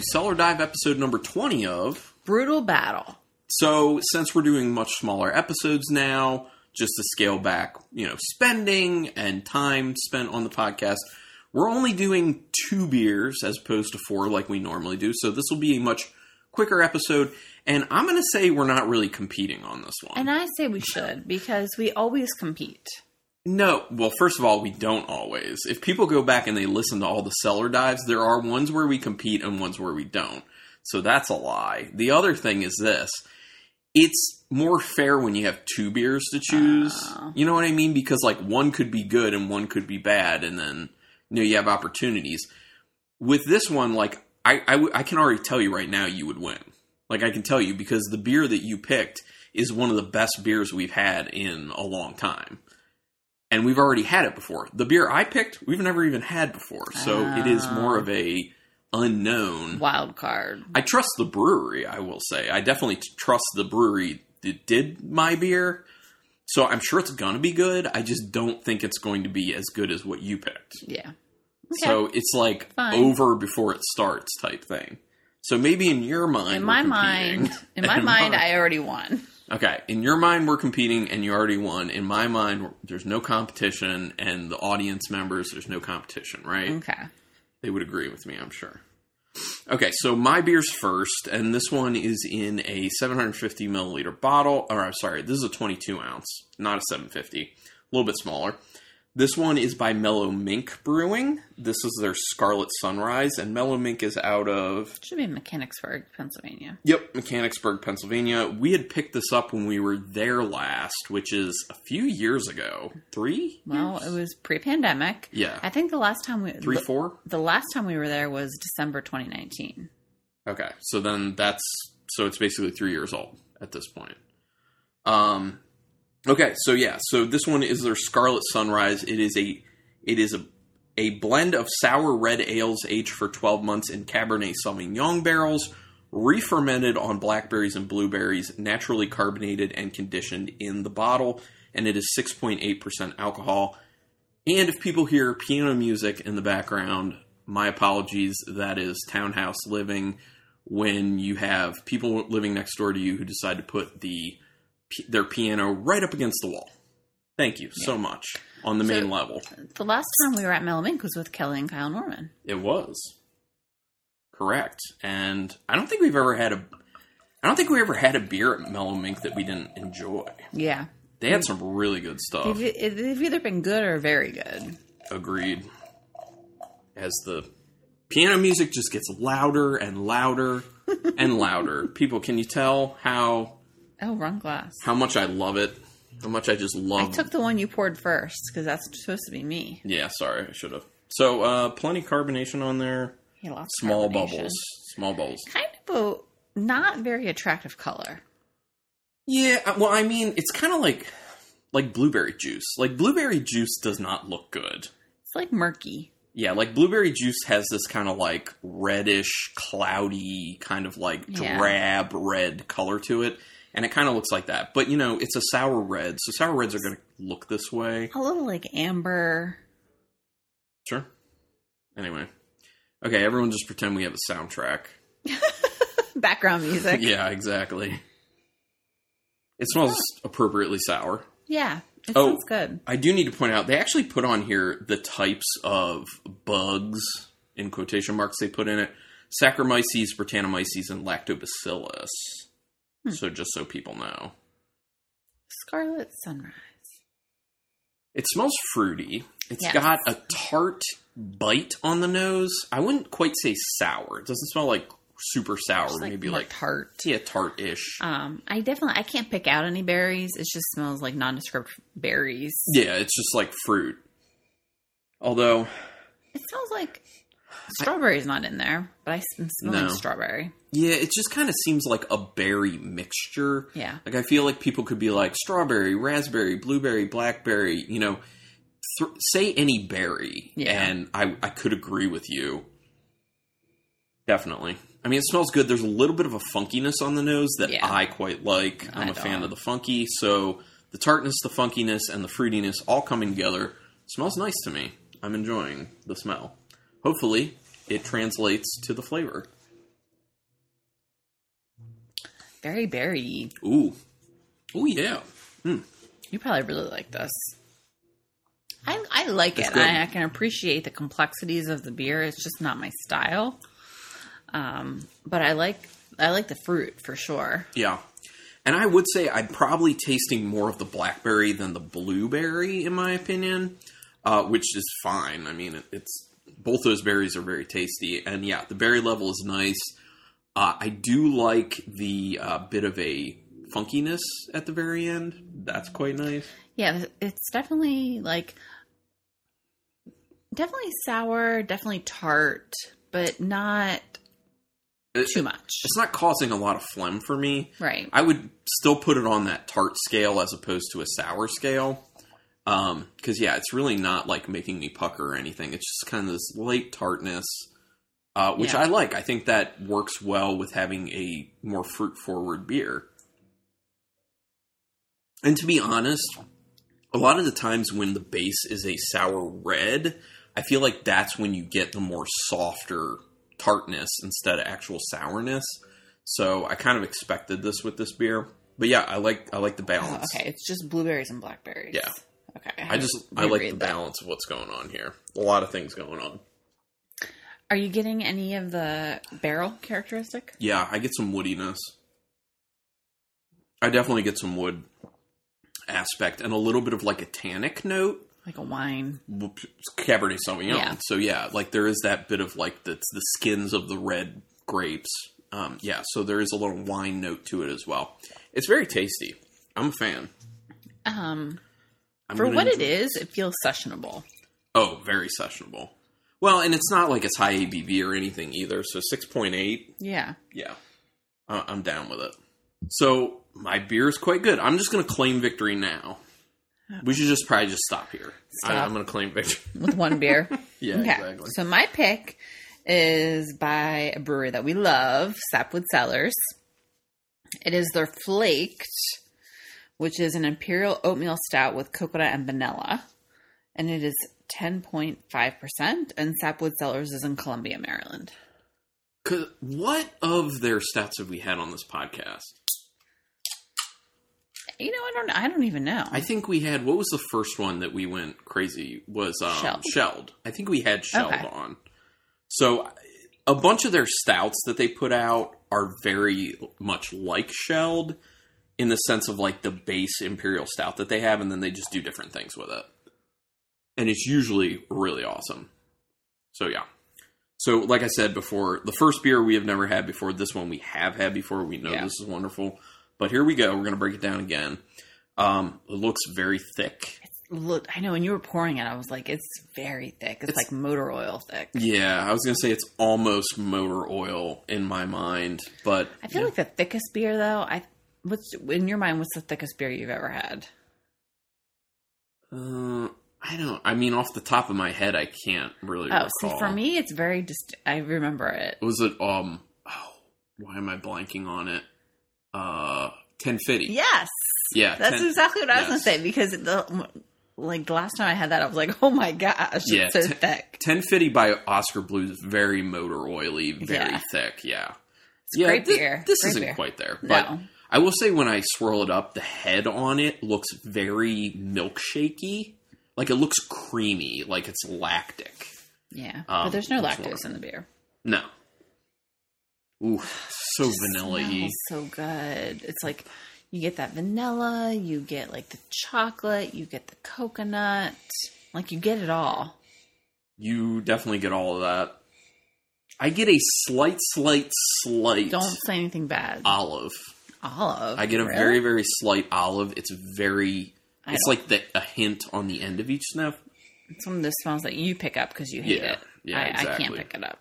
to Cellar Dive episode number 20 of. Brutal Battle. So, since we're doing much smaller episodes now, just to scale back, you know, spending and time spent on the podcast, we're only doing two beers as opposed to four like we normally do. So, this will be a much quicker episode. And I'm going to say we're not really competing on this one. And I say we should because we always compete. No, well, first of all, we don't always. If people go back and they listen to all the cellar dives, there are ones where we compete and ones where we don't. So that's a lie. The other thing is this it's more fair when you have two beers to choose. Oh. You know what I mean? Because, like, one could be good and one could be bad, and then, you know, you have opportunities. With this one, like, I, I, w- I can already tell you right now you would win. Like, I can tell you because the beer that you picked is one of the best beers we've had in a long time and we've already had it before. The beer I picked, we've never even had before, so it is ah. more of a unknown. Wild card. I trust the brewery. I will say, I definitely trust the brewery that did my beer, so I'm sure it's gonna be good. I just don't think it's going to be as good as what you picked. Yeah. So it's like Fine. over before it starts type thing. So maybe in your mind, In my mind, in my mind, mine- I already won. Okay, in your mind, we're competing and you already won. In my mind, there's no competition, and the audience members, there's no competition, right? Okay. They would agree with me, I'm sure. Okay, so my beer's first, and this one is in a 750 milliliter bottle. Or, I'm sorry, this is a 22 ounce, not a 750, a little bit smaller. This one is by Mellow Mink Brewing. This is their Scarlet Sunrise, and Mellow Mink is out of Should be Mechanicsburg, Pennsylvania. Yep, Mechanicsburg, Pennsylvania. We had picked this up when we were there last, which is a few years ago. Three? Well, it was pre-pandemic. Yeah. I think the last time we Three, four? the last time we were there was December 2019. Okay, so then that's so it's basically three years old at this point. Um, okay, so yeah, so this one is their Scarlet Sunrise. It is a it is a a blend of sour red ales aged for 12 months in Cabernet Sauvignon barrels, re-fermented on blackberries and blueberries, naturally carbonated and conditioned in the bottle, and it is 6.8% alcohol. And if people hear piano music in the background, my apologies. That is townhouse living when you have people living next door to you who decide to put the their piano right up against the wall. Thank you so much on the main level. The last time we were at Mellow Mink was with Kelly and Kyle Norman. It was correct, and I don't think we've ever had a. I don't think we ever had a beer at Mellow Mink that we didn't enjoy. Yeah. They had some really good stuff. They've, they've either been good or very good. Agreed. As the piano music just gets louder and louder and louder. People, can you tell how Oh, wrong glass. how much I love it? How much I just love. I took the one you poured first because that's supposed to be me. yeah, sorry, I should have. So, uh, plenty carbonation on there. Yeah, lots Small bubbles. Small bubbles. Kind of a not very attractive color. Yeah, uh, well, I mean, it's kind of like like blueberry juice. Like blueberry juice does not look good. It's like murky. Yeah, like blueberry juice has this kind of like reddish, cloudy, kind of like Yeah. drab red color to it. And it kind of looks like that. But, you know, it's a sour red. So sour reds are going to look this way. A little like amber. Sure. Anyway. Okay, everyone just pretend we have a soundtrack. Background music. yeah, exactly. It smells appropriately sour. Yeah. It Oh. sounds good. I do need to point out they actually put on here the types of bugs in quotation marks they put in it: Saccharomyces, Brettanomyces, and Lactobacillus. So just so people know, Scarlet Sunrise. it smells fruity. It's Yes. got a tart bite on the nose. I wouldn't quite say sour. It doesn't smell like super sour. Like maybe like tart. yeah, tart-ish. Um, I definitely I can't pick out any berries. It just smells like nondescript berries. yeah, it's just like fruit. Although It smells like strawberry's not in there, but I'm smelling No. strawberry. Yeah, it just kind of seems like a berry mixture. Yeah. Like I feel like people could be like strawberry, raspberry, blueberry, blackberry, you know, th- say any berry Yeah. and I I could agree with you. Definitely. I mean, it smells good. There's a little bit of a funkiness on the nose that Yeah. I quite like. I'm I a fan don't. of the funky, so the tartness, the funkiness, and the fruitiness all coming together smells nice to me. I'm enjoying the smell. Hopefully, it translates to the flavor. very berry. Ooh, ooh, yeah. You probably really like this. I, I like It's it. I, I can appreciate the complexities of the beer. It's just not my style. Um, but I like I like the fruit for sure. Yeah. And I would say I'm probably tasting more of the blackberry than the blueberry, in my opinion, uh, which is fine. I mean, it, it's both those berries are very tasty, and yeah, the berry level is nice. Uh, I do like the uh, bit of a funkiness at the very end. That's quite nice. Yeah, it's definitely like definitely sour, definitely tart, but not It- too much. It's not causing a lot of phlegm for me. Right. I would still put it on that tart scale as opposed to a sour scale. Um, cause yeah, it's really not like making me pucker or anything. It's just kind of this light tartness, uh, which Yeah. I like. I think that works well with having a more fruit forward beer. And to be honest, a lot of the times when the base is a sour red, I feel like that's when you get the more softer tartness instead of actual sourness. So I kind of expected this with this beer. But yeah, I like I like the Oh, balance. okay, it's just blueberries and blackberries. Yeah. Okay. I just I like the that. balance of what's going on here. A lot of things going on. Are you getting any of the barrel characteristic? Yeah, I get some woodiness. I definitely get some wood aspect and a little bit of like a tannic note. Like a wine. Cabernet Sauvignon. Yeah. So yeah, like there is that bit of like the the skins of the red grapes. Um, yeah, so there is a little wine note to it as well. It's very tasty. I'm a fan. Um, I'm for what it is, it feels sessionable. Oh, very sessionable. Well, and it's not like it's high ABV or anything either. So six point eight. Yeah. Yeah, uh, I'm down with it. So my beer is quite good. I'm just going to claim victory now. We should just probably just stop here. I, Stop. I'm going to claim victory. With one beer. yeah, okay. exactly. So my pick is by a brewery that we love, Sapwood Cellars. It is their Flaked, which is an imperial oatmeal stout with coconut and vanilla. And it is 10.5%. And Sapwood Cellars is in Columbia, Maryland. 'Cause what of their stats have we had on this podcast? You know, I don't I don't even know. I think we had what was the first one that we went crazy was um, Shelled. shelled. I think we had shelled Okay. on. So a bunch of their stouts that they put out are very much like shelled in the sense of like the base imperial stout that they have, and then they just do different things with it, and it's usually really awesome. So yeah. So like I said before, the first beer we have never had before. This one we have had before. We know Yeah. this is wonderful. But here we go. We're going to break it down again. Um, it looks very thick. Look, I know when you were pouring it, I was like, it's very thick. It's, It's- like motor oil thick. Yeah, I was going to say it's almost motor oil in my mind, but I feel like the thickest beer, though, I what's in your mind? What's the thickest beer you've ever had? uh, I don't. I mean, off the top of my head, I can't really. Oh, recall. see, for me, it's very just. I remember it. was it? Um, oh, why am I blanking on it? Uh, ten fifty. Yes, yeah, that's 10 exactly what I was yes. gonna say because the like the last time I had that, I was like, oh my gosh, Yeah, it's so ten- thick. 1050 by Oskar Blues is very motor oily, very Yeah. thick. Yeah. It's great thi- beer. This Great isn't beer. quite there. But No. I will say when I swirl it up, the head on it looks very milkshakey. Like it looks creamy, like it's lactic. Yeah, Um, but there's no lactose in the beer. No. Ooh, so vanilla y. So good. It's like you get that vanilla, you get like the chocolate, you get the coconut, like you get it all. You definitely get all of that. I get a slight, slight, slight Don't say anything bad. olive. Olive. I get a Really? very, very slight olive. It's very. I It's like the, a hint on the end of each sniff. It's one of the smells that you pick up because you hate Yeah, it. yeah, I, I can't pick it up.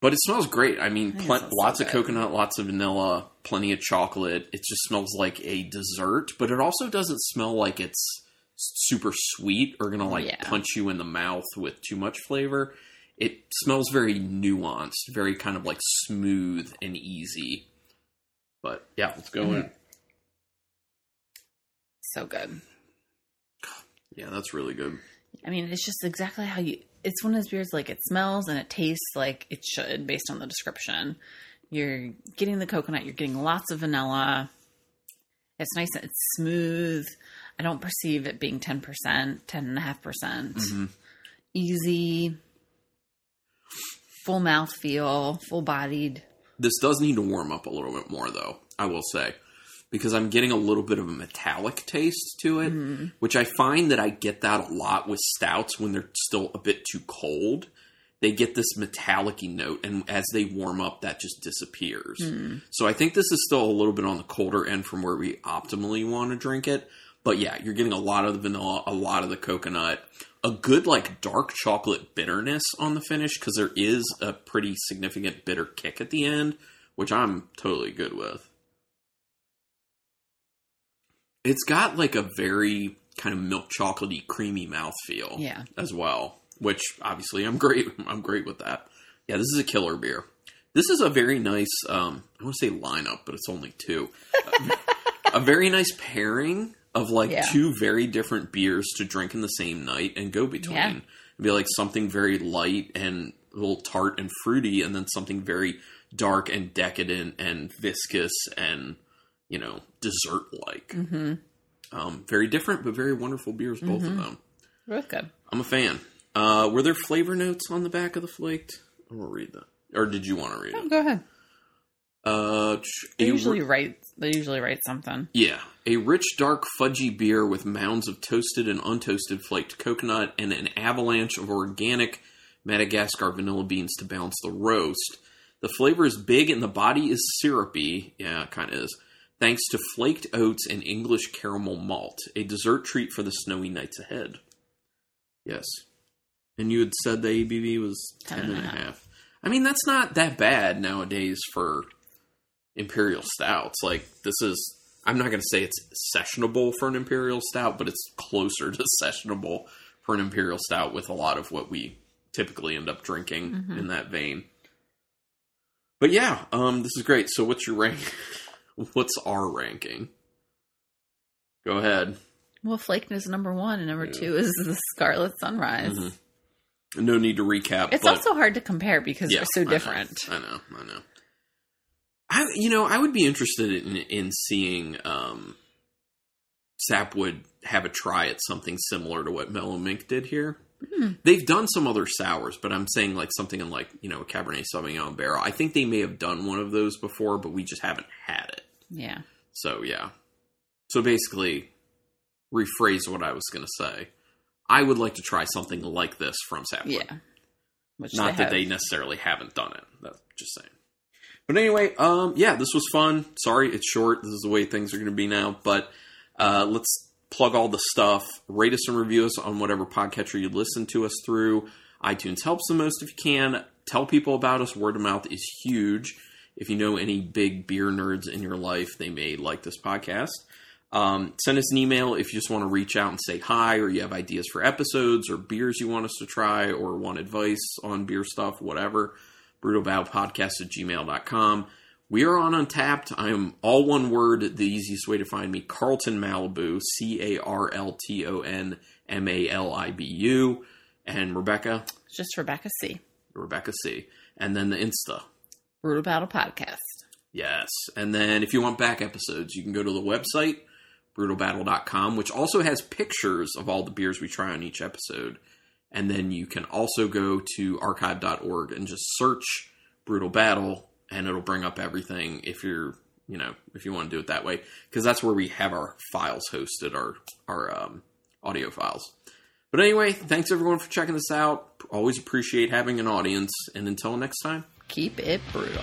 But it smells great. I mean, I think plen- it smells so lots of coconut, lots of vanilla, plenty of chocolate. It just smells like a dessert, but it also doesn't smell like it's super sweet or gonna like Yeah. punch you in the mouth with too much flavor. It smells very nuanced, very kind of like smooth and easy. But yeah, let's go in. So good. Yeah, that's really good. I mean, it's just exactly how you. It's one of those beers like it smells and it tastes like it should based on the description, You're getting the coconut. You're getting lots of vanilla. It's nice. It's smooth. I don't perceive it being ten percent, ten and a half percent. Mm-hmm. Easy, full mouth feel, full bodied. This does need to warm up a little bit more, though, I will say, because I'm getting a little bit of a metallic taste to it, Mm-hmm. which I find that I get that a lot with stouts when they're still a bit too cold. They get this metallic note, and as they warm up, that just disappears. Mm. So I think this is still a little bit on the colder end from where we optimally want to drink it. But yeah, you're getting a lot of the vanilla, a lot of the coconut, a good like dark chocolate bitterness on the finish because there is a pretty significant bitter kick at the end, which I'm totally good with. It's got like a very kind of milk chocolatey, creamy mouthfeel Yeah. as well, which obviously I'm great. I'm great with that. Yeah, this is a killer beer. This is a very nice. Um, I want to say lineup, but it's only two. a very nice pairing of like Yeah. two very different beers to drink in the same night and go between. Yeah. It'd be like something very light and a little tart and fruity, and then something very dark and decadent and viscous and you know dessert like. Mm-hmm. Um, very different, but very wonderful beers, both of them. Real good. I'm a fan. Uh, were there flavor notes on the back of the flaked? I will read that. Or did you want to read Oh, it? go ahead. Uh, They usually ri- write. They usually write something. yeah, a rich, dark, fudgy beer with mounds of toasted and untoasted flaked coconut and an avalanche of organic Madagascar vanilla beans to balance the roast. The flavor is big and the body is syrupy. Yeah, it kind of is. Thanks to flaked oats and English caramel malt, a dessert treat for the snowy nights ahead. Yes. And you had said the ABV was 10 and a half. I mean, that's not that bad nowadays for imperial stouts. Like, this is, I'm not going to say it's sessionable for an imperial stout, but it's closer to sessionable for an imperial stout with a lot of what we typically end up drinking Mhm. in that vein. But yeah, um, this is great. So, what's your rank? what's our ranking? Go ahead. Well, Flaked is number one, and number Yeah. two is the Scarlet Sunrise. Mhm. No need to recap. It's also hard to compare because Yeah, they're so I know. different. I know, I know. I, you know, I would be interested in in seeing um, Sapwood have a try at something similar to what Mellow Mink did here. Hmm. They've done some other sours, but I'm saying like something in like you know a Cabernet Sauvignon barrel. I think they may have done one of those before, but we just haven't had it. Yeah. So yeah. So basically, rephrase what I was going to say. I would like to try something like this from Sapwood. Yeah. Which Not that have. they necessarily haven't done it. That's just saying. But anyway, um, yeah, this was fun. Sorry, it's short. This is the way things are going to be now. But uh, let's plug all the stuff. Rate us and review us on whatever podcatcher you listen to us through. iTunes helps the most if you can. Tell people about us. Word of mouth is huge. If you know any big beer nerds in your life, they may like this podcast. Um, send us an email if you just want to reach out and say hi, or you have ideas for episodes or beers you want us to try, or want advice on beer stuff, whatever. BrutalBattlePodcast at gmail.com. We are on Untappd. I am all one word, the easiest way to find me Carlton Malibu, C A R L T O N M A L I B U. And Rebecca, It's just Rebecca C. Rebecca C. And then the Insta. Brutal Battle Podcast. Yes. And then if you want back episodes, you can go to the website, brutalbattle.com, which also has pictures of all the beers we try on each episode. And then you can also go to archive.org and just search Brutal Battle, and it'll bring up everything if you're, you know, if you want to do it that way. Because that's where we have our files hosted, our, our um, audio files. But anyway, thanks everyone for checking this out. Always appreciate having an audience. And until next time. Keep it brutal.